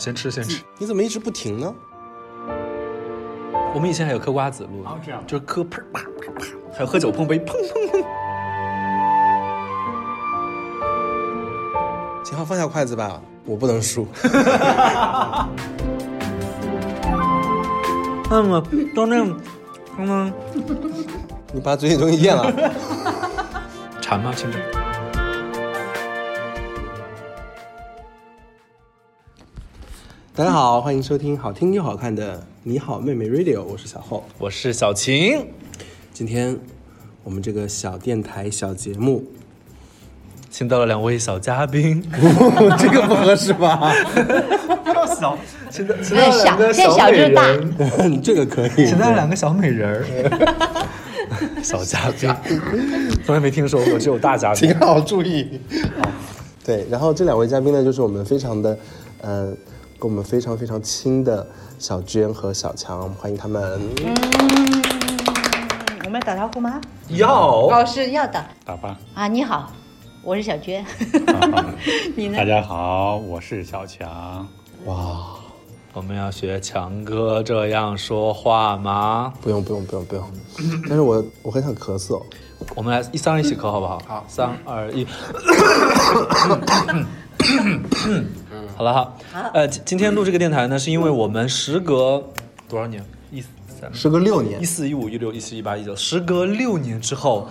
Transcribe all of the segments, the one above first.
先吃先吃。你怎么一直不停呢？我们以前还有嗑瓜子录的，这样就是嗑砰啪啪啪，还有喝酒碰杯砰砰砰。秦昊放下筷子吧，我不能输。那么都那样，嗯，你把嘴里东西咽了。馋吗，亲着。大家好，欢迎收听好听又好看的《你好妹妹 Radio》，我是小厚。我是小晴，今天我们这个小电台小节目，请到了两位小嘉宾，这个不合适吧？不要小，请到请到了两个小美人 这个可以。请到了两个小美人儿，小嘉宾，从来没听说过，只有大嘉宾请。好注意。对，然后这两位嘉宾呢，就是我们非常的，呃，跟我们非常非常亲的小娟和小强，欢迎他们。嗯我们要打招呼吗？要老师要的打吧。啊！你好，我是小娟，你呢大？家好，我是小强。哇，我们要学强哥这样说话吗？不用不用不用不用，但是我我很想咳嗽。我们来一三二一起咳好不好？好，三二一。好了哈，呃，今今天录这个电台呢，是因为我们时隔多少年？一三时隔六年。一，四一五一六一七一八一九，时隔六年之后，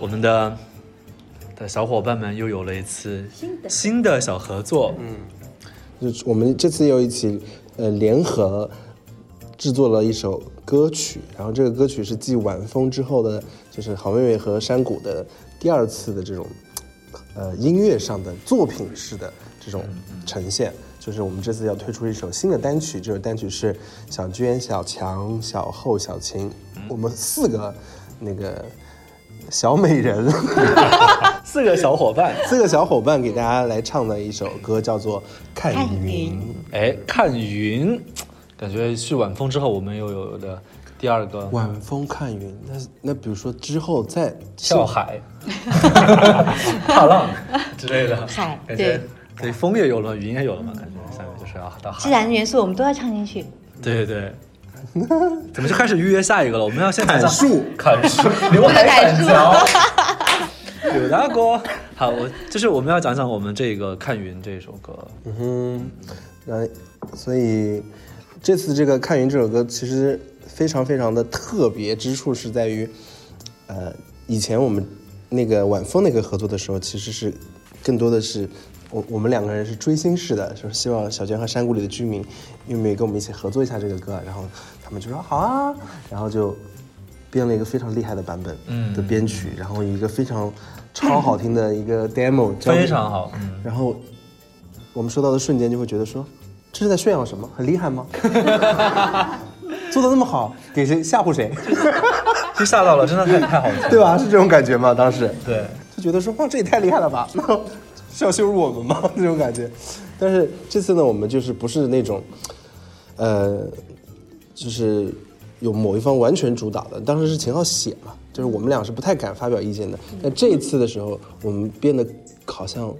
我们的的小伙伴们又有了一次新的。新的小合作。嗯。就是我们这次又一起呃联合制作了一首歌曲，然后这个歌曲是继晚风之后的，就是好妹妹和山谷的第二次的这种呃音乐上的作品式的这种呈现。就是我们这次要推出一首新的单曲，这首单曲是小娟、小强、小后、小晴，我们四个那个小美人 四个小伙伴，四个小伙伴给大家来唱的一首歌，叫做《看看云》。云哎，看云，感觉去晚风之后，我们又有的第二个晚风看云，那那比如说之后再跳海、踏浪之类的，海感觉对对风也有了，云也有了嘛，感觉下面就是要到自海。然元素我们都要唱进去。对对对。怎么就开始预约下一个了？我们要先砍 树砍树，刘海砍树砍桥，有大哥。好，我就是我们要讲讲我们这个《看云》这首歌。嗯哼，那所以这次这个《看云》这首歌其实非常非常的特别之处是在于，呃，以前我们那个晚风那个合作的时候，其实是更多的是我我们两个人是追星式的，就是希望小娟和山谷里的居民愿不愿意跟我们一起合作一下这个歌，然后他们就说好啊，然后就编了一个非常厉害的版本嗯的编曲，然后一个非常超好听的一个 demo，非常好，嗯，然后我们收到的瞬间就会觉得说，这是在炫耀什么？很厉害吗？做的那么好，给谁吓唬谁？就吓到了，真的太太好听了。对吧？是这种感觉吗？当时对，就觉得说，哇，这也太厉害了吧？是要羞辱我们吗？这种感觉。但是这次呢，我们就是不是那种，呃，就是有某一方完全主导的。当时是秦昊写嘛，就是我们俩是不太敢发表意见的。但这一次的时候，我们变得好像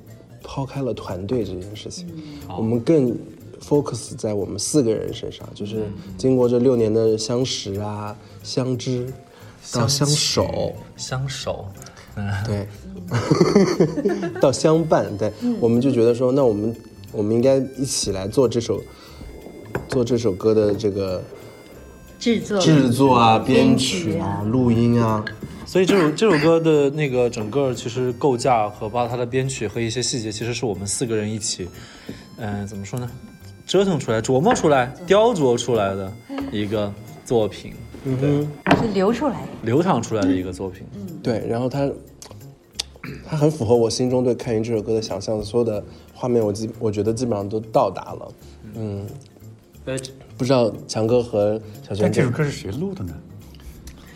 抛开了团队这件事情，我们更 focus 在我们四个人身上，就是经过这六年的相识啊、相知到相守。相守，嗯，对，到相伴，对，我们就觉得说，那我们我们应该一起来做这首做这首歌的这个制作。制作啊、编编曲啊。曲啊、录音啊，所以这首这首歌的那个整个其实构架和包括它的编曲和一些细节，其实是我们四个人一起，嗯、怎么说呢，折腾出来、琢磨出来、雕琢出来的一个作品，嗯哼，是流出来的。流淌出来的一个作品。嗯。对，然后它它很符合我心中对《看云》这首歌的想象，所有的画面我基我觉得基本上都到达了，嗯，呃，不知道强哥和小但娟这首歌是谁录的呢？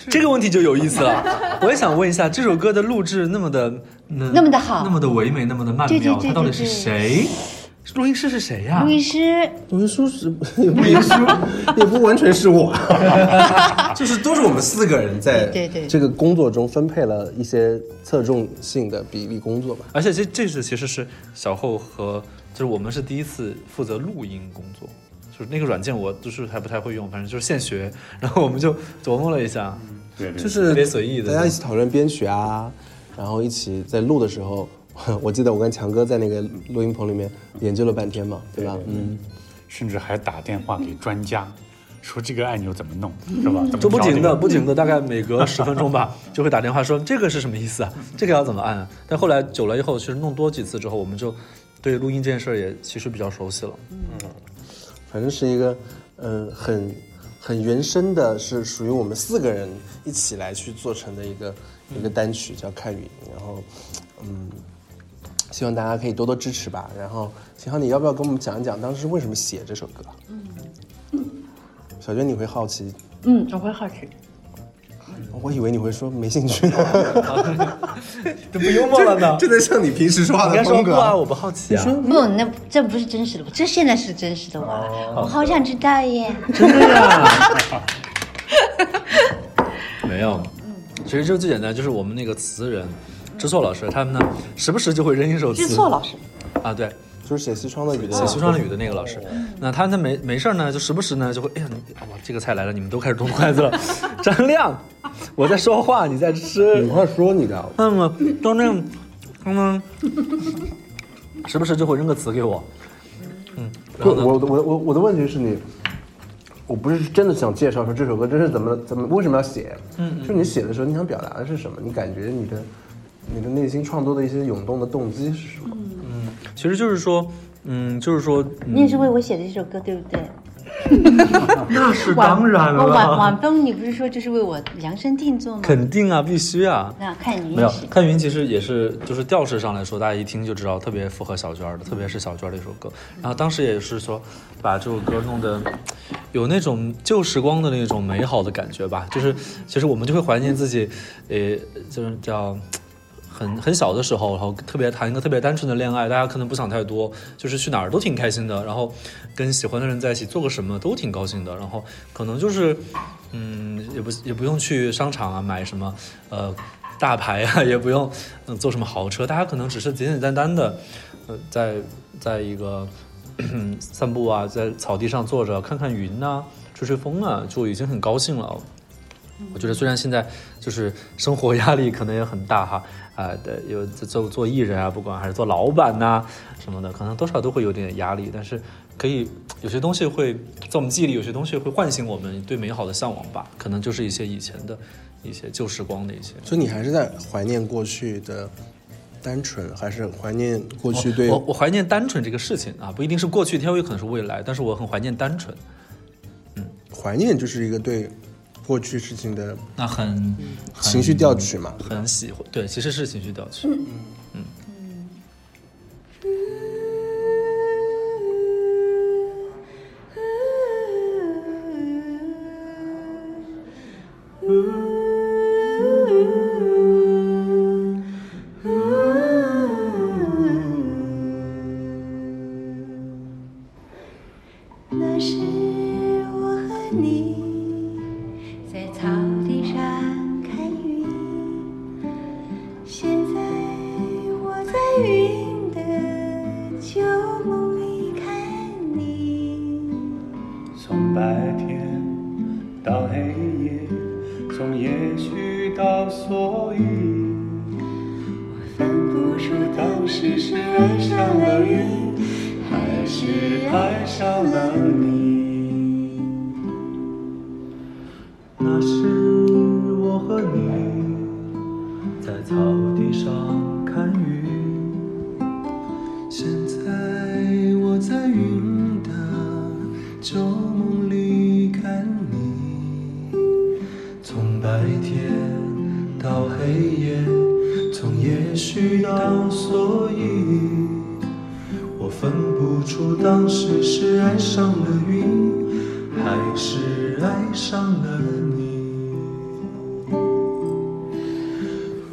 这个问题就有意思了。我也想问一下，这首歌的录制那么的那那么的好。那么的唯美，那么的曼妙，对对对它到底是对对谁录音师是谁呀、录音师。录音师是录音师也不完全是我，就是都是我们四个人在对对对。这个工作中分配了一些侧重性的比例工作吧。而且这这次其实是小后和就是我们是第一次负责录音工作，就是那个软件我就是还不太会用，反正就是现学，然后我们就琢磨了一下，对对，就是特别随意的。大家一起讨论编曲啊，然后一起在录的时候，我记得我跟强哥在那个录音棚里面研究了半天嘛，对吧？嗯，甚至还打电话给专家，说这个按钮怎么弄，是吧？就不停的不停的，大概每隔十分钟吧，就会打电话说这个是什么意思啊？这个要怎么按啊？但后来久了以后，其实弄多几次之后，我们就对录音这件事儿也其实比较熟悉了。嗯反正是一个嗯、呃很很原生的，是属于我们四个人一起来去做成的一个、一个单曲，叫《看云》。然后嗯，希望大家可以多多支持吧。然后秦昊，你要不要跟我们讲一讲当时为什么写这首歌？嗯，小娟，你会好奇嗯，我会好奇。我以为你会说没兴趣，这不幽默了呢？这在像你平时说话的风格说不啊，我不好奇啊。不，那这不是真实的我，这现在是真实的我了。我好想知道耶。真的呀没有，其实就最简单，就是我们那个词人知错老师，他们呢时不时就会扔一首词。知错老师，啊，对，就是写西窗的雨的写西窗的雨的那个老师，那他呢没没事儿呢，就时不时呢就会，哎呀，哇，这个菜来了，你们都开始动筷子了。张亮，我在说话，你在吃你。快说你的，那么张亮，他们时不时就会扔个词给我，嗯，我我我我的问题是你，我不是真的想介绍说这首歌这是怎么怎么为什么要写，嗯，就是你写的时候你想表达的是什么？你感觉你的你的内心创作的一些涌动的动机是什么？嗯其实就是说，嗯，就是说，嗯你也是为我写的这首歌，对不对？那是晚当然了晚了，晚风，你不是说这是为我量身定做吗？肯定啊，必须啊。那看云没有看云，其实也是就是调式上来说，大家一听就知道特别符合小娟的，特别是小娟儿的一首歌。然后当时也是说，把这首歌弄得有那种旧时光的那种美好的感觉吧。就是其实我们就会怀念自己，呃，就是叫。很很小的时候，然后特别谈一个特别单纯的恋爱，大家可能不想太多，就是去哪儿都挺开心的，然后跟喜欢的人在一起做个什么都挺高兴的，然后可能就是，嗯，也不也不用去商场啊买什么，呃，大牌啊，也不用嗯坐什么豪车，大家可能只是简简单单的，呃，在在一个散步啊，在草地上坐着看看云呐、吹吹风啊，就已经很高兴了。我觉得虽然现在就是生活压力可能也很大哈，啊、对，有做做艺人啊，不管还是做老板呐、什么的，可能多少都会有点压力，但是可以有些东西会在我们记忆里，有些东西会唤醒我们对美好的向往吧，可能就是一些以前的一些旧时光的一些。所以你还是在怀念过去的单纯，还是怀念过去对我我怀念单纯这个事情啊，不一定是过去，它有可能是未来，但是我很怀念单纯。嗯怀念就是一个对过去事情的那很情绪调取嘛？很喜欢，对，其实是情绪调取。那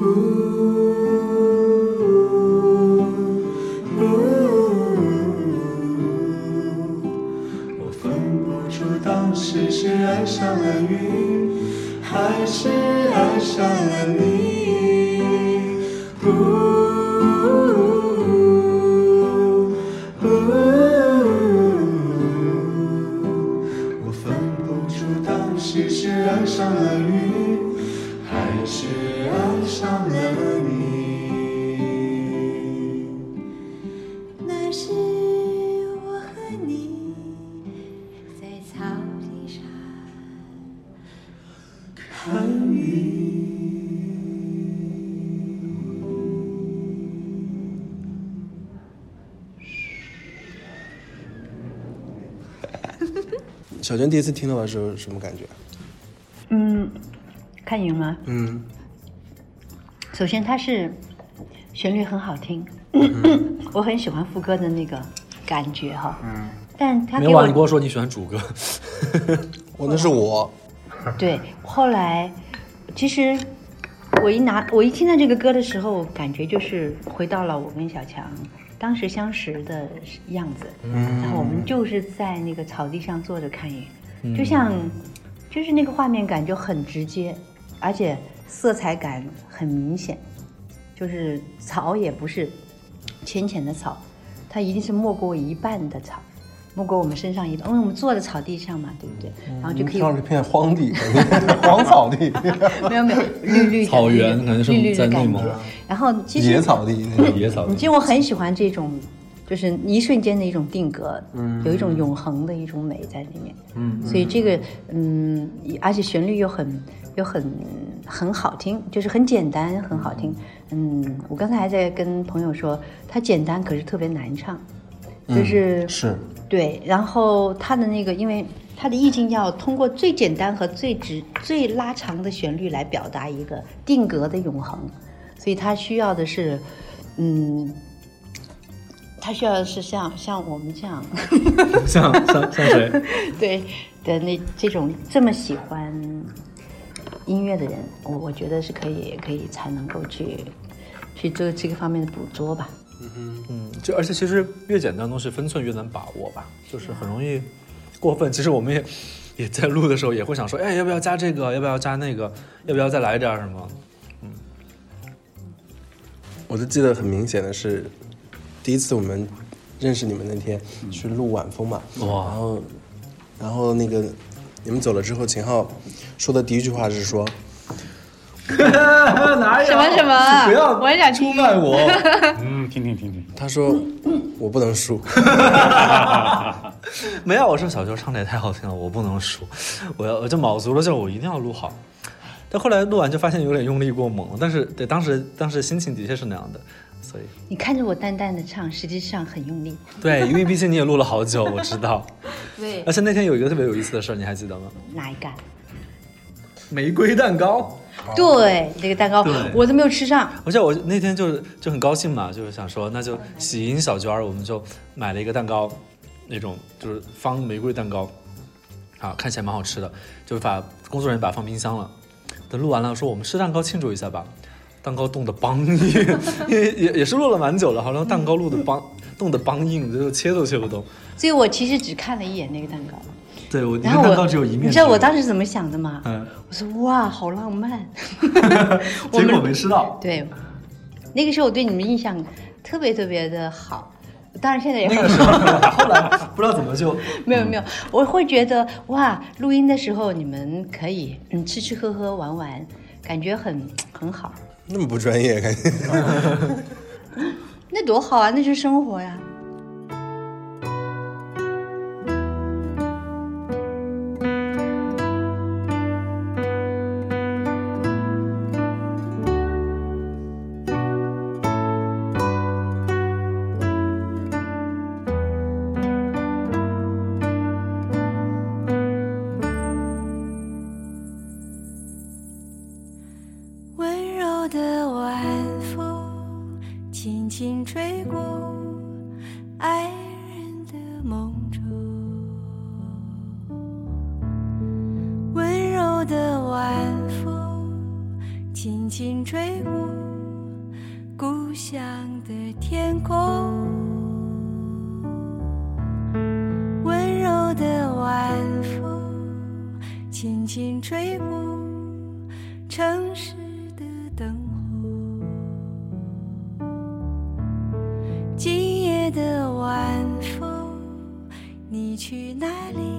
呜呜，我分不出当时是爱上了云，还是爱上了你。第一次听到的时候什么感觉？嗯，看云吗？嗯，首先它是旋律很好听，我很喜欢副歌的那个感觉哈。嗯，但他给没有啊，你跟我我说你喜欢主歌，我那是我，对后来，其实我一拿我一听到这个歌的时候，感觉就是回到了我跟小强当时相识的样子。嗯，然后我们就是在那个草地上坐着看云，就像就是那个画面感就很直接，而且色彩感很明显，就是草也不是浅浅的草，它一定是没过一半的草。没过我们身上一半，因为我们坐在草地上嘛，对不对？然后就可以上了一片荒地，荒草地，没有没有绿绿草原绿感觉是绿绿的在内蒙感觉。然后其实野草地那。野草地其实我很喜欢这种，就是一瞬间的一种定格，嗯有一种永恒的一种美在里面。嗯，所以这个嗯，而且旋律又很又很很好听，就是很简单，很好听。嗯，我刚才还在跟朋友说，它简单可是特别难唱，就是、是，对，然后它的那个，因为它的意境要通过最简单和最直、最拉长的旋律来表达一个定格的永恒，所以它需要的是，嗯，它需要的是像像我们这样，像像像谁？对的那这种这么喜欢音乐的人，我我觉得是可以可以才能够去去做这个方面的捕捉吧。嗯嗯，就而且其实越简单的东西分寸越难把握吧，就是很容易过分。其实我们也也在录的时候也会想说，哎，要不要加这个？要不要加那个？要不要再来点什么？嗯我就记得很明显的是，第一次我们认识你们那天去录晚风嘛，哇然后然后那个你们走了之后，秦昊说的第一句话是说，哪有什么什么？不要我也想出卖我。嗯，听听听听。他说我不能输，没有，我说小舅唱的也太好听了，我不能输，我要我就卯足了劲儿，我一定要录好。但后来录完就发现有点用力过猛了，但是对当时当时心情的确是那样的，所以你看着我淡淡的唱，实际上很用力。对，因为毕竟你也录了好久，我知道。对而且那天有一个特别有意思的事儿，你还记得吗？哪一个啊？玫瑰蛋糕。对，这个蛋糕我都没有吃上。而且我那天就是就很高兴嘛，就是想说那就喜迎小娟儿，我们就买了一个蛋糕，那种就是方玫瑰蛋糕，啊，看起来蛮好吃的，就把工作人员把它放冰箱了。等录完了，说我们吃蛋糕庆祝一下吧。蛋糕冻得梆硬，因为也也是录了蛮久了，好像蛋糕录的梆冻得梆硬，就切都切不动。所以我其实只看了一眼那个蛋糕，对我，你然后我蛋糕只有一面，你知道我当时怎么想的吗？嗯，我说哇，好浪漫。我结果们没吃到。对，那个时候我对你们印象特别特别的好，当然现在也很那个时候，后来不知道怎么就没有没有，我会觉得哇，录音的时候你们可以嗯吃吃喝喝玩玩，感觉很很好。那么不专业，感觉。那多好啊，那是生活呀。的晚风轻轻吹过故乡的天空，温柔的晚风轻轻吹过城市的灯火。今夜的晚风，你去哪里？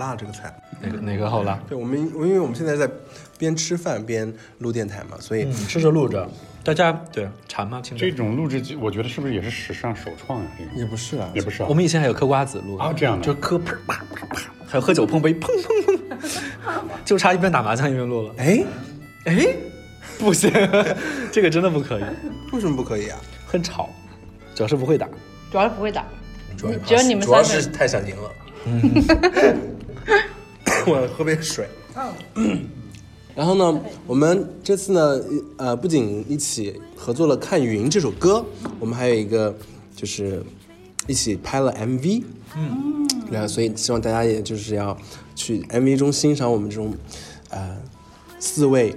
辣这个菜。哪个哪个好辣？对我们，因为我们现在在边吃饭边录电台嘛，所以嗯，吃着录着，大家对馋吗？这种录制机，我觉得是不是也是史上首创啊？这个也不是啊，也不是啊我们以前还有嗑瓜子录啊这样的就嗑啪啪啪啪，还有喝酒碰杯砰砰砰，就差一边打麻将一边录了。哎，哎，不行，这个真的不可以，为什么不可以啊？很吵，主要是不会打。主要是不会打，主要只有你们主要三个是太想赢了。我喝杯水。然后呢，我们这次呢，呃，不仅一起合作了《看云》这首歌，我们还有一个就是一起拍了 MV。嗯，然后所以希望大家也就是要去 MV 中欣赏我们这种呃四位。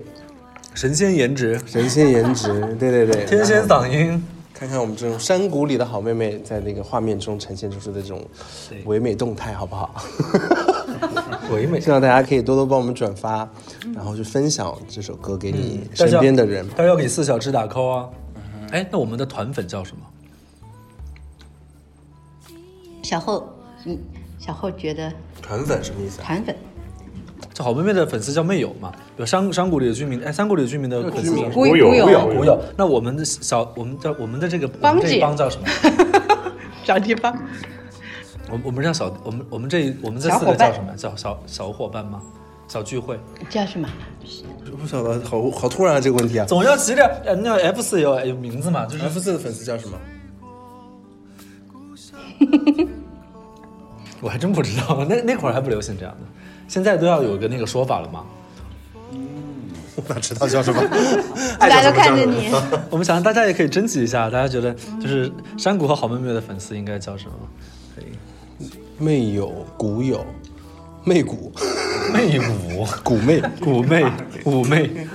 神仙颜值，神仙颜值，对对对，天仙嗓音，看看我们这种山谷里的好妹妹在那个画面中呈现出的这种唯美动态，好不好？唯美。希望大家可以多多帮我们转发，然后去分享这首歌给你身边的人。大家要给四小只打 call 啊！哎，那我们的团粉叫什么？小后，嗯，小后觉得团粉什么意思啊？团粉这好妹妹的粉丝叫妹友嘛？比如山山谷里的居民，哎，山谷里的居民的粉丝叫什么古古有有古有古友。那我们的小，我们的我们的这个帮这帮叫什么？小地方，我我们让小，我们我们这我们这四个叫什么？叫小小伙伴吗？小聚会，叫什么？不晓得，好好突然啊这个问题啊。总要起点。呃，那 F 四有有名字嘛？就是 F 四的粉丝叫什么？我还真不知道，那那会儿还不流行这样的，现在都要有个那个说法了嘛。我哪知道叫什么？大家都看着你，我们想大家也可以征集一下，大家觉得就是山谷和好妹妹的粉丝应该叫什么？可以，妹友、古友、妹古、妹舞、古妹，古妹、舞妹。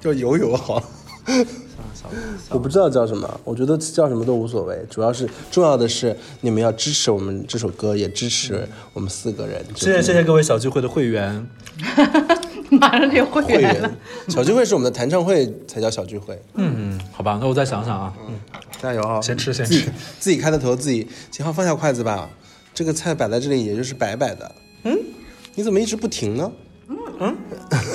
叫友友好。我不知道叫什么，我觉得叫什么都无所谓，主要是重要的是你们要支持我们这首歌，也支持我们四个人。谢谢谢谢各位小聚会的会员，马上就会会员了员。小聚会是我们的弹唱会才叫小聚会，嗯，好吧，那我再想想啊，嗯，加油啊！先吃先吃自己开的头，自己秦昊放下筷子吧。这个菜摆在这里，也就是摆摆的。嗯，你怎么一直不停呢？嗯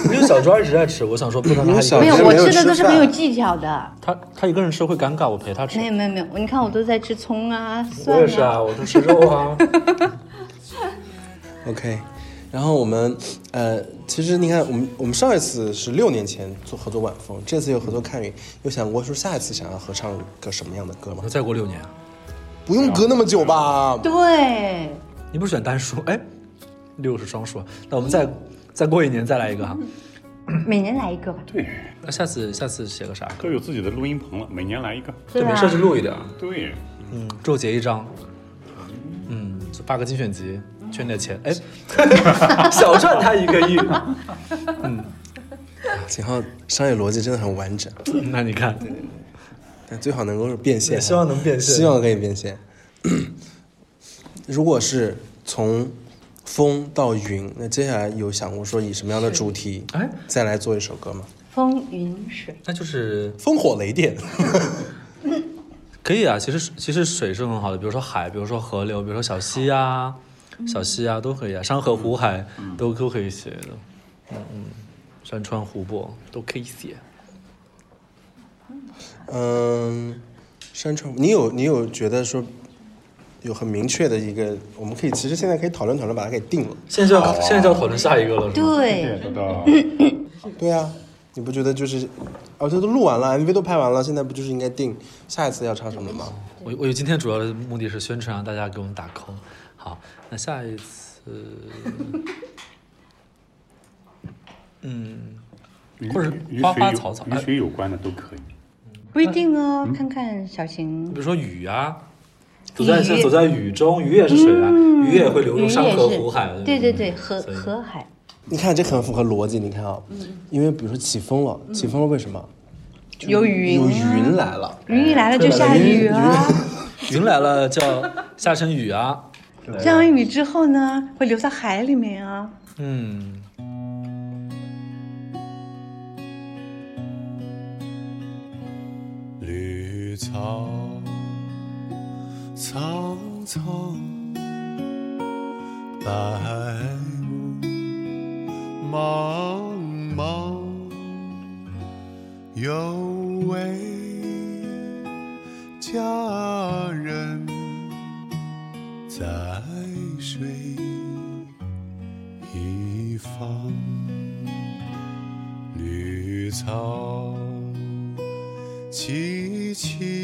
因为小庄一直在吃，我想说不能让他一个没有，人吃，小没有我吃的都是很有技巧的。他他一个人吃会尴尬，我陪他吃没。有没有没有，你看我都在吃葱啊、我蒜也是啊，我都吃肉啊。OK，然后我们呃，其实你看，我们我们上一次是六年前做合作晚风，这次又合作看云，有想过说下一次想要合唱个什么样的歌吗？再过六年啊，不用隔那么久吧？对，你不是选单数？哎，六是双数啊。那我们再再过一年再来一个哈。每年来一个吧。对，那下次下次写个啥歌？都有自己的录音棚了，每年来一个。对啊没事就录一点，对，嗯，周杰一张，嗯，就发个精选集，圈点钱，哎，小赚他一个亿。嗯，景昊商业逻辑真的很完整，那你看，但最好能够是变现。希望能变现希望可以变现。如果是从风到云，那接下来有想过说以什么样的主题，哎，再来做一首歌吗？风云水，那就是烽火雷电，可以啊。其实其实水是很好的，比如说海，比如说河流，比如说小溪啊，小溪啊都可以啊，山河湖海都都可以写的。嗯嗯，山川湖泊都可以写。嗯，山川，你有你有觉得说有很明确的一个，我们可以其实现在可以讨论讨论，把它给定了。现在就要现在就要讨论下一个了，是吗？对，对啊，你不觉得就是，哦，这都录完了，MV 都拍完了，现在不就是应该定下一次要唱什么吗？我我今天主要的目的是宣传，让大家给我们打 call。好，那下一次，嗯，与或者与花花草草与水有关的都可以。不一定哦，看看小晴比如说雨啊，走在走在雨中，雨也是水啊，雨也会流入山河湖海。对对对，河河海，你看这很符合逻辑，你看啊，因为比如说起风了，起风了为什么？有云，有云来了，云一来了就下雨啊，云来了就要下成雨啊。下完雨之后呢，会流到海里面啊。嗯，草苍苍，白雾茫茫，有位佳人在水一方，绿草。萋萋，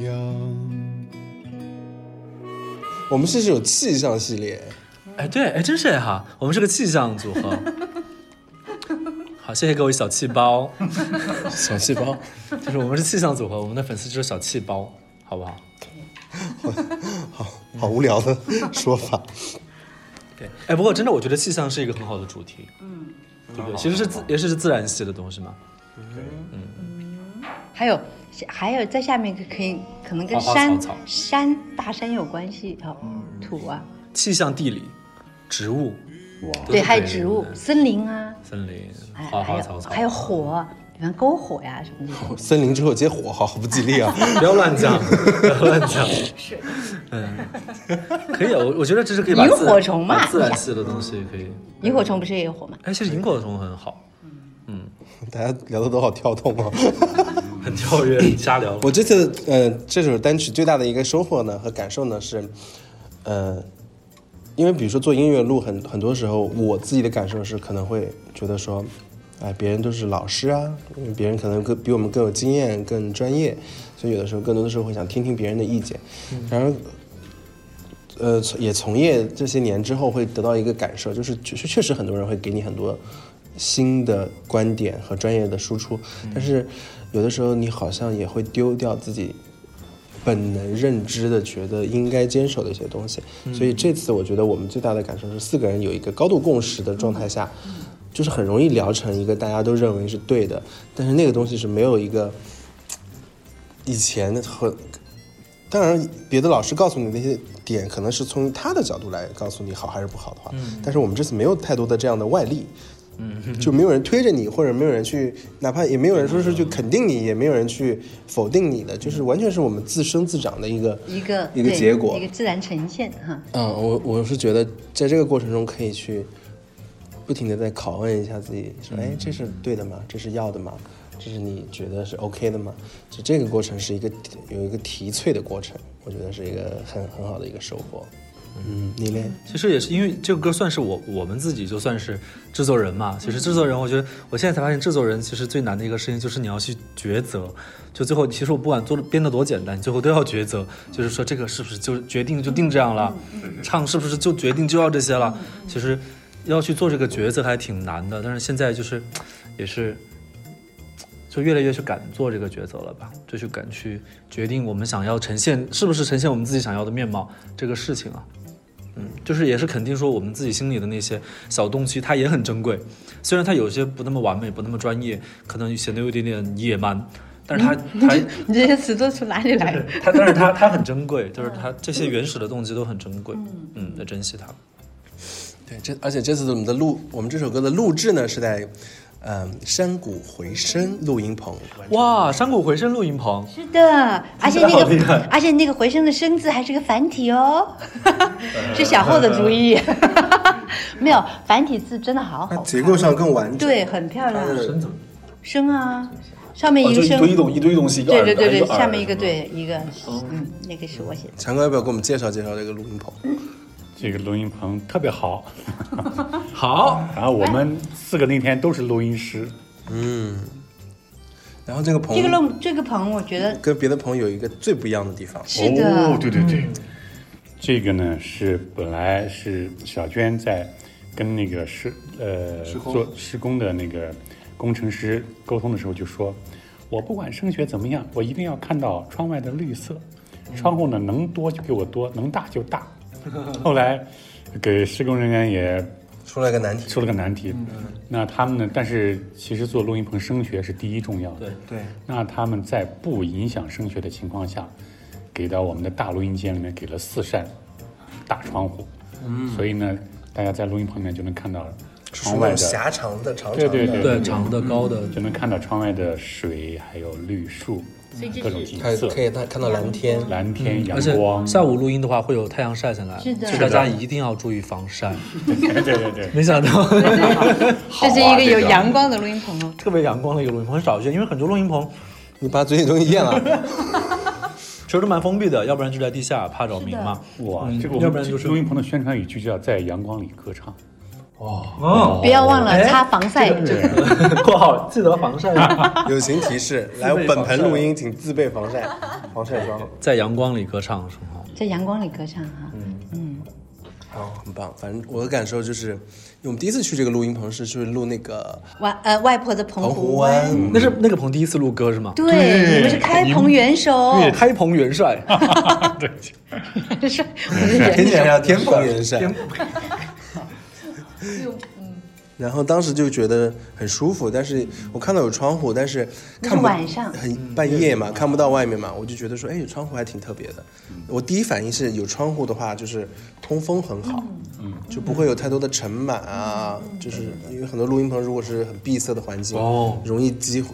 中央。我们这是有气象系列，哎对，哎真是哈，我们是个气象组合。好，谢谢各位小气包，小气包。就是我们是气象组合，我们的粉丝就是小气包，好不好？好好无聊的说法。对，哎，不过真的，我觉得气象是一个很好的主题，嗯，对不对？其实是自也是自然系的东西嘛。还有还有在下面可以可能跟花花山草草山大山有关系哦，土啊，气象、地理、植物，哇对，还有植物、森林啊，森林、还花还有花草草，还有火，比方篝火呀什么的。森林之后接火，好不吉利啊！不要乱讲，不要乱讲。是，嗯，可以啊，我我觉得这是可以把萤火虫嘛自然系的东西可以。萤火虫不是也有火吗？哎，其实萤火虫很好，嗯大家聊的都好跳动啊！很跳跃，瞎聊。我这次呃这首单曲最大的一个收获呢和感受呢是，呃，因为比如说做音乐录很很多时候，我自己的感受是可能会觉得说，哎，别人都是老师啊，别人可能更比我们更有经验、更专业，所以有的时候更多的时候会想听听别人的意见，然而。呃，也从业这些年之后，会得到一个感受，就是确确实很多人会给你很多新的观点和专业的输出，但是有的时候你好像也会丢掉自己本能认知的觉得应该坚守的一些东西。所以这次我觉得我们最大的感受是，四个人有一个高度共识的状态下，就是很容易聊成一个大家都认为是对的，但是那个东西是没有一个以前的和。当然，别的老师告诉你那些点，可能是从他的角度来告诉你好还是不好的话。但是我们这次没有太多的这样的外力，就没有人推着你，或者没有人去，哪怕也没有人说是去肯定你，也没有人去否定你的，就是完全是我们自生自长的一个一个一个结果一个自然呈现哈。嗯，我我是觉得在这个过程中可以去不停的在拷问一下自己，说，哎，这是对的吗？这是要的吗？这是你觉得是 OK 的吗？就这个过程是一个有一个提萃的过程，我觉得是一个很很好的一个收获。嗯，你嘞？其实也是因为这个歌算是我我们自己就算是制作人嘛。其实制作人，我觉得我现在才发现，制作人其实最难的一个事情就是你要去抉择。就最后，其实我不管做的编的多简单，最后都要抉择，就是说这个是不是就决定就定这样了，唱是不是就决定就要这些了。其实要去做这个抉择还挺难的，但是现在就是也是。就越来越去敢做这个抉择了吧，就去敢去决定我们想要呈现是不是呈现我们自己想要的面貌这个事情啊，嗯，就是也是肯定说我们自己心里的那些小东西，它也很珍贵，虽然它有些不那么完美，不那么专业，可能显得有一点点野蛮，但是它它你这些词都从哪里来的？它，但是它它很珍贵，就是它这些原始的动机都很珍贵，嗯，得珍惜它。对，这而且这次我们的录，我们这首歌的录制呢是在，嗯，山谷回声录音棚。哇，山谷回声录音棚，是的，而且那个，而且那个回声的声字还是个繁体哦，是小后的主意。没有繁体字真的好好看，结构上更完整。对，很漂亮。声怎么？声啊，上面一个声一声，堆东一堆东西，对对对对，下面一个对一个，嗯，那个是我写的。强哥要不要给我们介绍介绍这个录音棚？这个录音棚特别好，好，然后我们四个那天都是录音师，嗯，然后这个棚这个录这个棚，我觉得跟别的棚有一个最不一样的地方，是的，哦，对对对，这个呢是本来是小娟在跟那个施呃做施工的那个工程师沟通的时候就说，我不管声学怎么样，我一定要看到窗外的绿色，窗户呢能多就给我多，能大就大。后来给施工人员也出了个难题。出了个难题，那他们呢？但是其实做录音棚声学是第一重要的。对。对，那他们在不影响声学的情况下，给到我们的大录音间里面给了四扇大窗户，嗯，所以呢，大家在录音棚里面就能看到窗外的，狭长的、长长的，对对。对，长的高的，就能看到窗外的水，还有绿树，各种景色，可以看看到蓝天。蓝天、阳光，下午录音的话会有太阳晒下来，是的所以大家一定要注意防晒。对对对，没想到 这是一个有阳光的录音棚哦。特别阳光的一个录音棚，很少见，因为很多录音棚 你把嘴里东西咽了，其实都蛮封闭的，要不然就在地下，怕扰民嘛。哇，嗯这个我们要不然就是录音棚的宣传语就叫在阳光里歌唱。哦，不要忘了哎擦防晒，就括号记得防晒啊，友情提示：来本盆录音，请自备防晒防晒霜。在阳光里歌唱是吗？在阳光里歌唱哈。嗯嗯哦，很棒。反正我的感受就是，我们第一次去这个录音棚是去录那个外呃外婆的澎澎湖湖湾。那是那个棚第一次录歌是吗？对，你们是开棚元首，对，开棚元帅，对，元首。听起来像天蓬元帅。然后当时就觉得很舒服，但是我看到有窗户，但是看是晚上。很半夜嘛，看不到外面嘛，我就觉得说，哎，有窗户还挺特别的。我第一反应是有窗户的话，就是通风很好，嗯，就不会有太多的尘螨啊，就是因为很多录音棚如果是很闭塞的环境，哦。容易积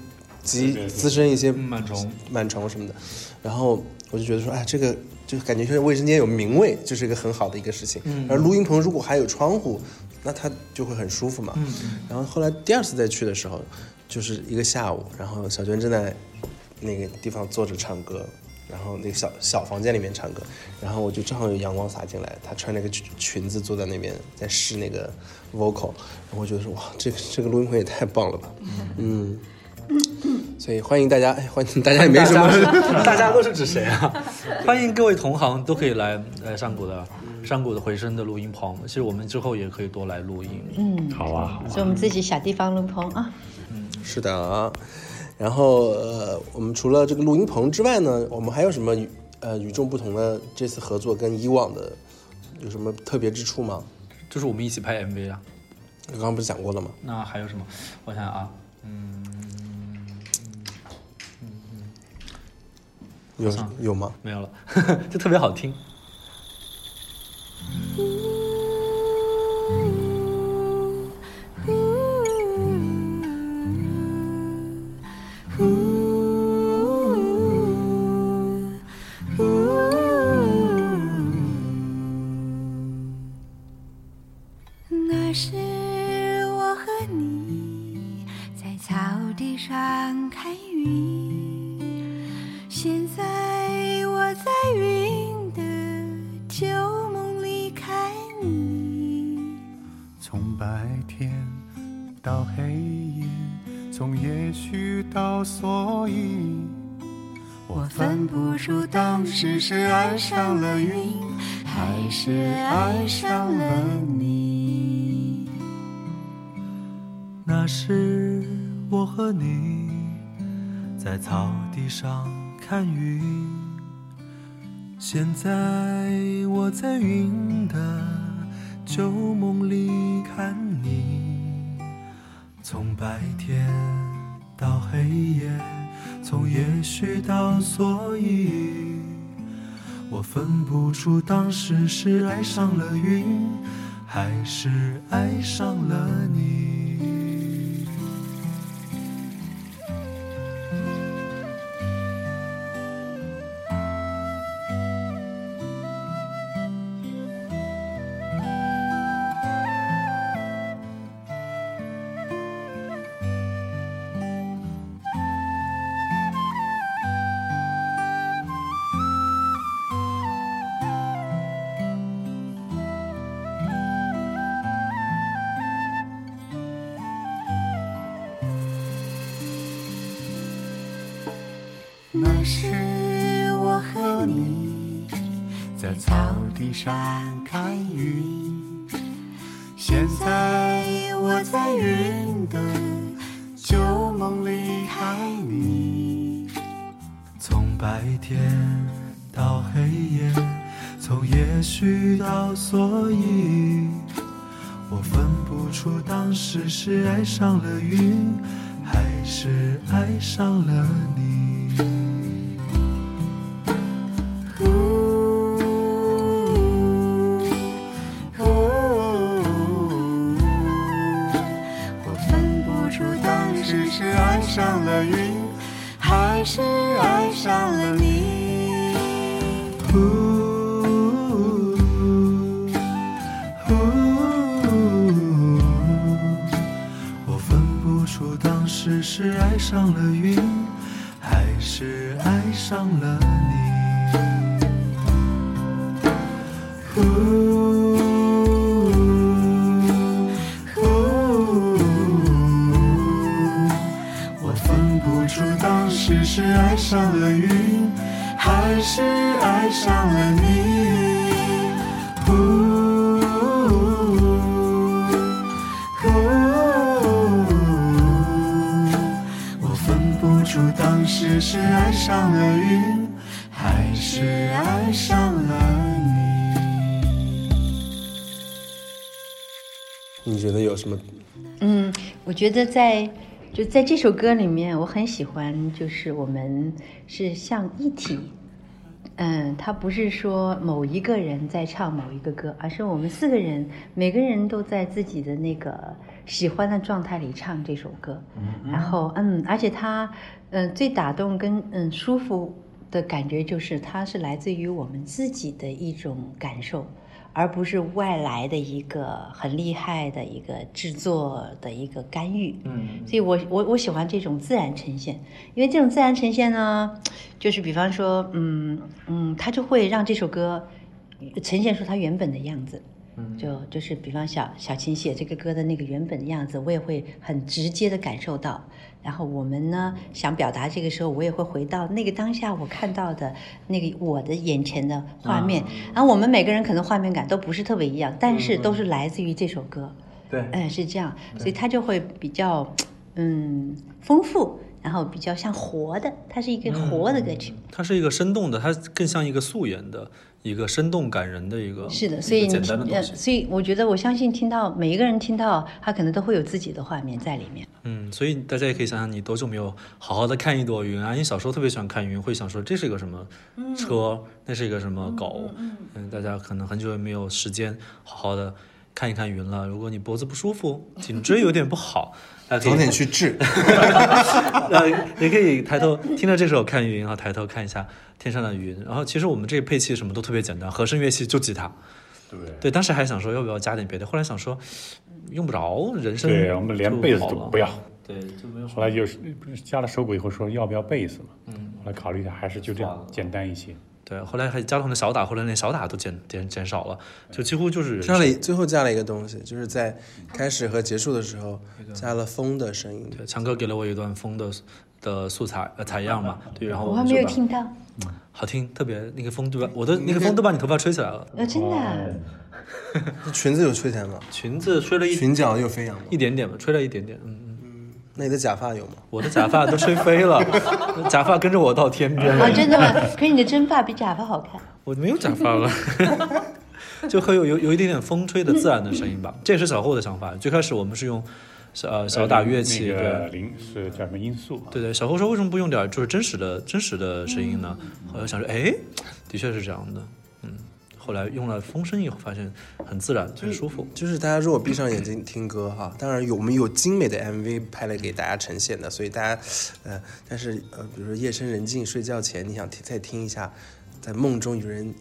积滋生一些螨虫、螨虫什么的。然后我就觉得说，哎，这个就感觉是卫生间有名味，就是一个很好的一个事情。而录音棚如果还有窗户，那它就会很舒服嘛。然后后来第二次再去的时候，就是一个下午，然后小娟正在那个地方坐着唱歌，然后那个小小房间里面唱歌，然后我就正好有阳光洒进来，她穿那个裙裙子坐在那边在试那个 vocal，然后我觉得说哇，这个这个录音棚也太棒了吧，嗯。所以欢迎大家，哎，欢迎大家也没什么，大家都是指谁啊？欢迎各位同行都可以来来上古的山谷的回声的录音棚。其实我们之后也可以多来录音。嗯，好啊，好啊是我们自己小地方录棚啊。嗯是的啊。然后呃，我们除了这个录音棚之外呢，我们还有什么与呃与众不同的这次合作跟以往的有什么特别之处吗？就是我们一起拍 MV 啊。刚刚不是讲过了吗？那还有什么？我想想啊，嗯，有有吗？没有了，就特别好听。上了云，还是爱上了你。那时我和你在草地上看云，现在我在云的旧梦里看你。从白天到黑夜，从也许到所以，我分不出当时是爱上了云，还是爱上了你。上了云，爱上了云，还是爱上了你。呜我分不出当时是爱上了云，还是爱上了你。觉得有什么？嗯，我觉得在就在这首歌里面，我很喜欢，就是我们是像一体。嗯，他不是说某一个人在唱某一个歌，而是我们四个人，每个人都在自己的那个喜欢的状态里唱这首歌。然后，嗯，而且他，嗯，最打动跟嗯舒服的感觉就是它是来自于我们自己的一种感受。而不是外来的一个很厉害的一个制作的一个干预。嗯，所以我我我喜欢这种自然呈现，因为这种自然呈现呢，就是比方说，嗯嗯，它就会让这首歌呈现出它原本的样子。嗯，就就是比方小小琴写这个歌的那个原本的样子，我也会很直接的感受到。然后我们呢想表达这个时候，我也会回到那个当下我看到的那个我的眼前的画面。然后我们每个人可能画面感都不是特别一样，但是都是来自于这首歌。对嗯，是这样，所以它就会比较嗯丰富，然后比较像活的，它是一个活的歌曲。它是一个生动的，它更像一个素颜的一个生动感人的一个是的，所以你个简单的。所以我觉得我相信听到每一个人听到，他可能都会有自己的画面在里面。嗯，所以大家也可以想想，你多久没有好好的看一朵云啊？你小时候特别喜欢看云，会想说这是一个什么车，那是一个什么狗。嗯，大家可能很久也没有时间好好的看一看云了。如果你脖子不舒服，颈椎有点不好，早点去治。呃，也可以抬头听到这首《看云》，然后抬头看一下天上的云。然后其实我们这个配器什么都特别简单，和声乐器就吉他。对对，当时还想说要不要加点别的，后来想说嗯用不着，人声对，我们连就贝斯都不要。对，就没有后来就是加了手鼓以后说要不要贝斯嘛，嗯，后来考虑一下还是就这样简单一些。对，后来还加了很多小打，后来连小打都减减减少了，就几乎就是加了最后加了一个东西，就是在开始和结束的时候加了风的声音。对，强哥给了我一段风的的素材呃采样嘛，对，然后我还没有听到，好听，特别那个风对吧？我的那个风都把你头发吹起来了，呃，真的啊、那裙子有吹起来吗？裙子吹了一裙角有飞扬吗？一点点吧，吹了一点点，嗯嗯，那你的假发有吗？我的假发都吹飞了，假发跟着我到天边啊，了，真的吗？可是你的真发比假发好看。我没有假发了。就会有有有一点点风吹的自然的声音吧，这也是小厚的想法。最开始我们是用小呃小打乐器，那个对零是叫什么音素？对对。小厚说为什么不用点就是真实的真实的声音呢？后来想说，哎，的确是这样的，嗯。后来用了风声以后，发现很自然，很舒服。就是大家如果闭上眼睛听歌哈，当然有我们有精美的 MV 拍来给大家呈现的，所以大家呃，但是呃，比如说夜深人静睡觉前，你想听再听一下，在梦中与人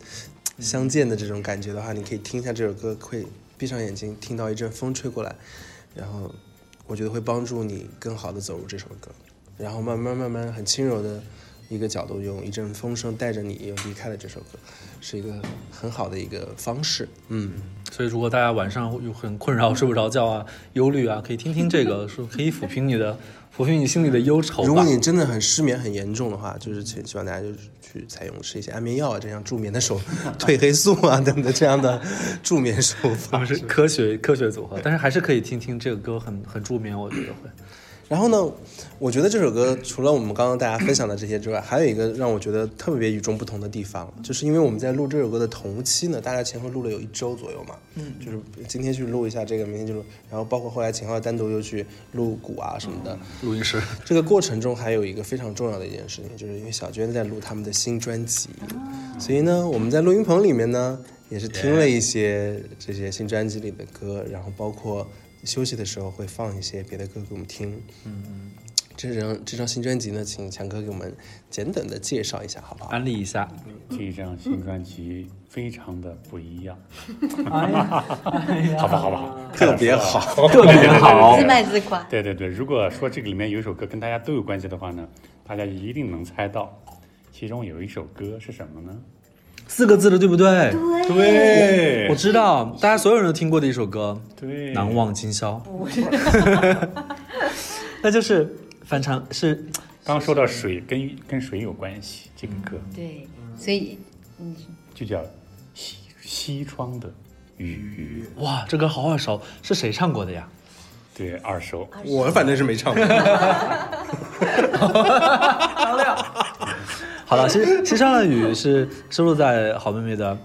相见的这种感觉的话，你可以听一下这首歌，会闭上眼睛听到一阵风吹过来，然后我觉得会帮助你更好的走入这首歌，然后慢慢慢慢很轻柔的一个角度，用一阵风声带着你又离开了这首歌，是一个很好的一个方式，嗯。所以，如果大家晚上有很困扰、睡不着觉啊、忧虑啊，可以听听这个，说可以抚平你的、抚平你心里的忧愁。如果你真的很失眠很严重的话，就是请希望大家就是去采用吃一些安眠药啊，这样助眠的手 褪黑素啊等等这样的助眠手法。是科学科学组合，但是还是可以听听这个歌很，很助眠，我觉得会。然后呢，我觉得这首歌除了我们刚刚大家分享的这些之外，还有一个让我觉得特别与众不同的地方，就是因为我们在录这首歌的同期呢，大概前后录了有一周左右嘛，嗯，就是今天去录一下这个，明天就录，然后包括后来秦昊单独又去录鼓啊什么的，录音师，这个过程中还有一个非常重要的一件事情，就是因为小娟在录他们的新专辑，所以呢，我们在录音棚里面呢，也是听了一些这些新专辑里的歌，然后包括休息的时候会放一些别的歌给我们听。嗯嗯，这张这张新专辑呢，请强哥给我们简短的介绍一下，好不好？安利一下。这张新专辑非常的不一样，哎呀，好吧，好吧，好，特别好，特别好自。卖自夸。对对对，如果说这个里面有一首歌跟大家都有关系的话呢，大家一定能猜到，其中有一首歌是什么呢？四个字的，对不对？对。我知道，大家所有人都听过的一首歌对，《难忘今宵》，那就是反唱是刚刚说到水，跟跟水有关系，这个歌。对，所以嗯。就叫西西窗的雨，哇，这歌好耳熟，是谁唱过的呀？对，二手。我反正是没唱过。好了，西西窗的雨是收录在好妹妹的，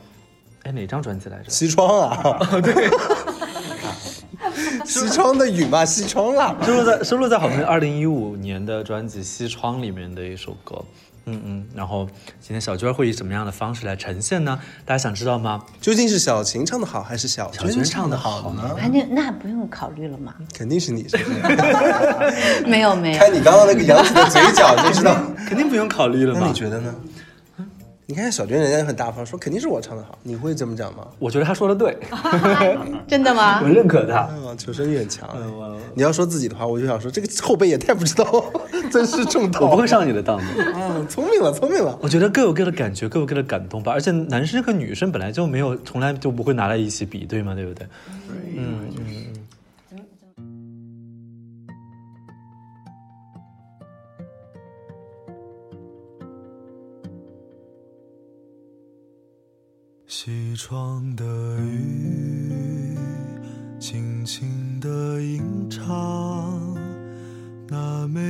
哎哪张专辑来着？西窗啊，对，西窗的雨嘛，西窗啦。收录在收录在好妹妹二零一五年的专辑《西窗》里面的一首歌。嗯嗯，然后今天小娟会以什么样的方式来呈现呢？大家想知道吗？究竟是小琴唱的好，还是小娟娟唱的好呢？啊，那那不用考虑了嘛？肯定是你，是不是？没有没有，看你刚刚那个扬起的嘴角就知道。肯定不用考虑了嘛那你。觉得呢？你看小娟人家很大方，说肯定是我唱的好，你会这么讲吗？我觉得他说的对 真的吗我？认可他。啊，求生欲很强。我你要说自己的话，我就想说这个后辈也太不知道尊师重道。我不会上你的当的。嗯，聪明了，聪明了。我觉得各有各的感觉，各有各的感动吧。而且男生和女生本来就没有，从来就不会拿来一起比，对吗？对不对？嗯嗯。西窗的雨，轻轻地吟唱，那美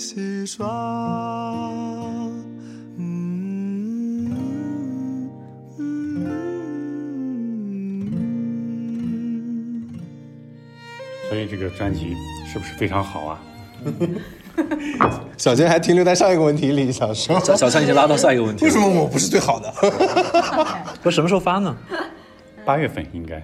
所以这个专辑是不是非常好啊？小杰还停留在上一个问题里，想说小小强已经拉到下一个问题了，为什么我不是最好的？我什么时候发呢？八月份应该。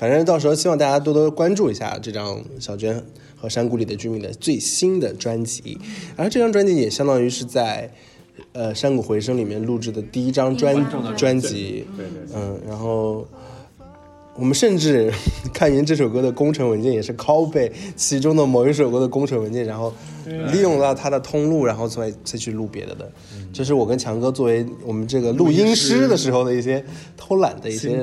反正到时候希望大家多多关注一下这张小娟和山谷里的居民的最新的专辑，然后这张专辑也相当于是在呃山谷回声里面录制的第一张专专辑，对对对。嗯，然后我们甚至 看云这首歌的工程文件也是拷贝其中的某一首歌的工程文件，然后利用到它的通路，然后再再去录别的的。这是我跟强哥作为我们这个录音师的时候的一些偷懒的一些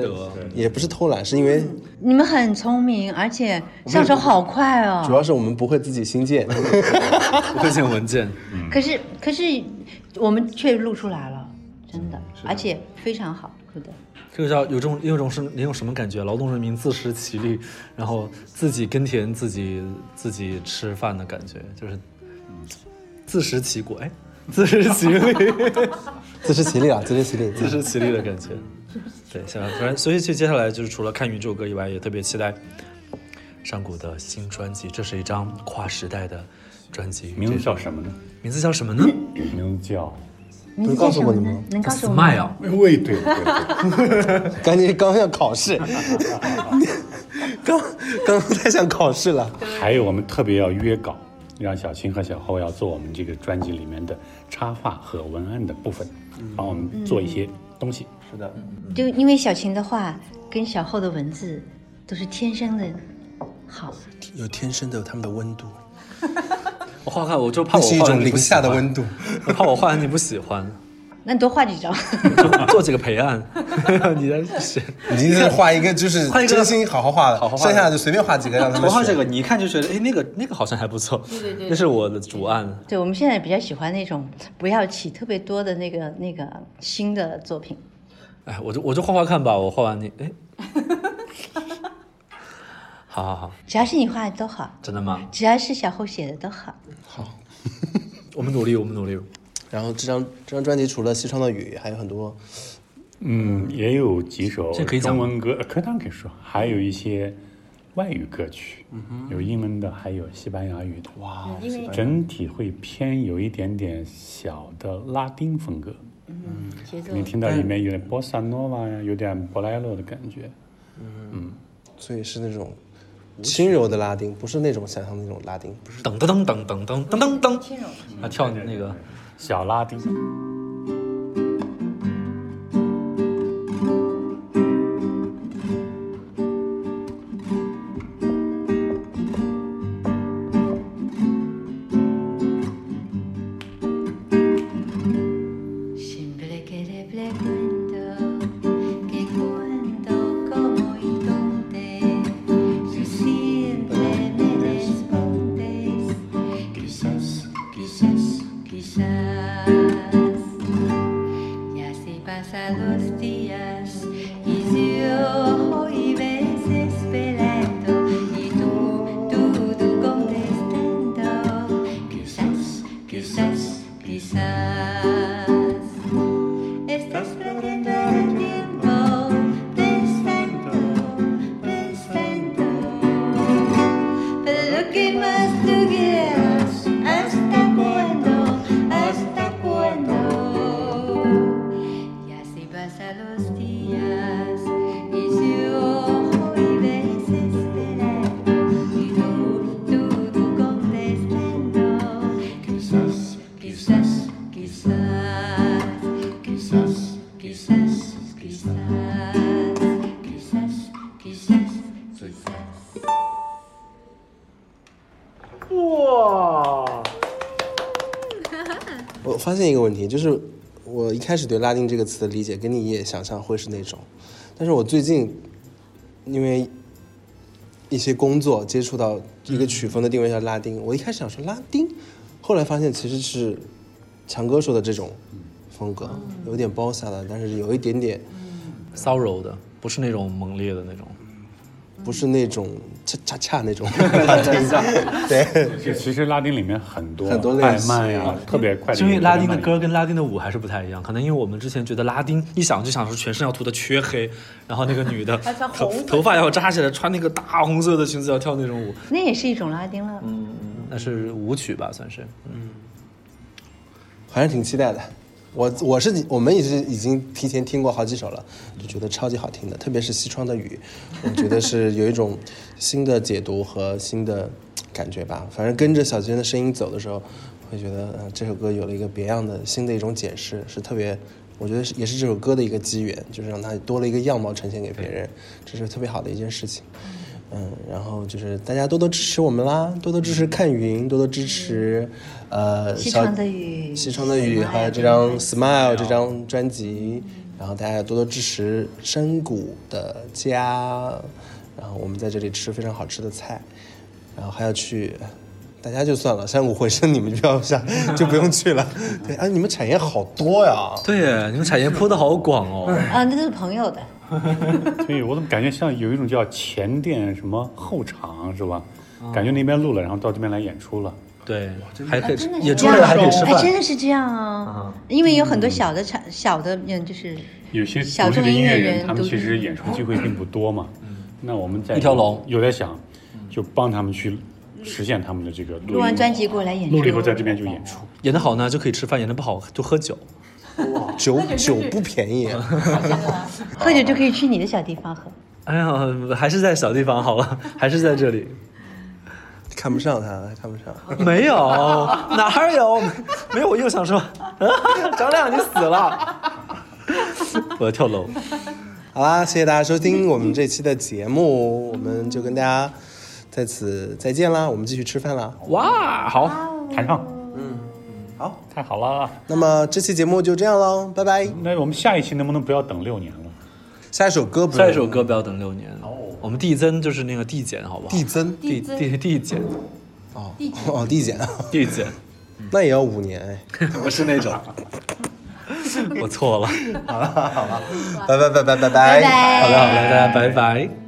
也不是偷懒，是因为你们很聪明，而且上手好快哦。主要是我们不会自己新建。不会建文件，可是可是我们却录出来了，真的，而且非常好录的。这个叫有种有种是有种什么感觉？劳动人民自食其力，然后自己耕田，自己自己吃饭的感觉，就是自食其果，哎，自食其力，自食其力啊，自食其力。自食其力的感觉。对，现在反正所以就接下来就是除了看云这首歌以外，也特别期待上古的新专辑。这是一张跨时代的专辑，名字叫什么呢？名字叫什么呢？名字叫名字告叫什么呢诉过你吗？能告诉我们吗？Smile。喂，对对对，赶紧刚要考试，刚刚太想考试了。还有我们特别要约稿，让小青和小后要做我们这个专辑里面的插画和文案的部分，帮我们做一些东西。是的，就因为小琴的话跟小厚的文字都是天生的好，有天生的有他们的温度，我画看，我就怕那是一我画种零下的温度，我怕我画完你不喜欢，那你多画几张。做几个陪案，你在写。你今天画一个就是画一个真心好好画的，好好画剩下的就随便画几个让他们画这个，你一看就觉得，哎，那个那个好像还不错，对对对，那是我的主案。对，我们现在比较喜欢那种不要起特别多的那个那个新的作品。哎，我就我就画画看吧，我画完你，哎，好好好，只要是你画的都好，真的吗？只要是小厚写的都好。好 我们努力，我们努力。然后这张这张专辑除了西窗的雨，还有很多嗯，也有几首这可以中文歌，呃可当可以说，还有一些外语歌曲，有英文的，还有西班牙语的。哇，因为整体会偏有一点点小的拉丁风格。节奏你听到里面有点波萨诺瓦呀，有点波莱罗的感觉。嗯所以是那种轻柔的拉丁，不是那种想象的那种拉丁，不是。噔噔噔噔噔噔噔噔，他，跳那个。小拉丁。现一个问题，就是我一开始对拉丁这个词的理解跟你也想象会是那种，但是我最近因为一些工作接触到一个曲风的定位叫拉丁，我一开始想说拉丁，后来发现其实是强哥说的这种风格，有点包萨的，但是有一点点骚柔的，不是那种猛烈的那种。不是那种恰恰恰那种。对，其实拉丁里面很多很多类快型慢呀，特别快的，因为拉丁的歌跟拉丁的舞还是不太一样，可能因为我们之前觉得拉丁一想就想说全身要涂的黢黑，然后那个女的 头红头发要扎起来，穿那个大红色的裙子要跳那种舞，那也是一种拉丁了。嗯。那是舞曲吧，算是。嗯。还是挺期待的。我我是我们也是已经提前听过好几首了，就觉得超级好听的，特别是西窗的雨，我觉得是有一种新的解读和新的感觉吧。反正跟着小娟的声音走的时候，会觉得这首歌有了一个别样的新的一种解释，是特别，我觉得是也是这首歌的一个机缘，就是让它多了一个样貌呈现给别人，这是特别好的一件事情。嗯，然后就是大家多多支持我们啦，多多支持看云，多多支持，呃，西窗的雨西窗的雨，还有这张《Smile》这张专辑，然后大家多多支持山谷的家，然后我们在这里吃非常好吃的菜，然后还要去，大家就算了，山谷回声你们就不要下，就不用去了。对啊，你们产业好多呀，对，你们产业铺的好广哦。啊，那都是朋友的。所以我怎么感觉像有一种叫前店什么后场是吧？感觉那边录了，然后到这边来演出了。对，还可以啊真的是演这样出了还可以吃哎，真。的是这样啊！因为有很多小的场、小的嗯，就是有些小的音众音乐人，他们其实演出机会并不多嘛。那我们在一条龙有在想，就帮他们去实现他们的这个录音录完专辑过来演出。录了以后在这边就演出。演得好呢就可以吃饭，演得不好就喝酒。酒酒不便宜，喝酒就可以去你的小地方喝。哎呀，还是在小地方好了，还是在这里。看不上他，看不上。没有，哪儿有？没有，我又想说，张亮你死了，我要跳楼。好啦，谢谢大家收听我们这期的节目，我们就跟大家在此再见啦，我们继续吃饭啦。哇，好，弹唱，好，太好了。那么这期节目就这样喽，拜拜。那我们下一期能不能不要等六年了？下一首歌不下一首歌不要等六年。哦我们递增就是那个递减，好不好？递增递递递减，哦哦递减，递减，那也要五年哎。不是那种。我错了。好了好了拜拜拜拜。拜拜。好的好的，大家拜拜。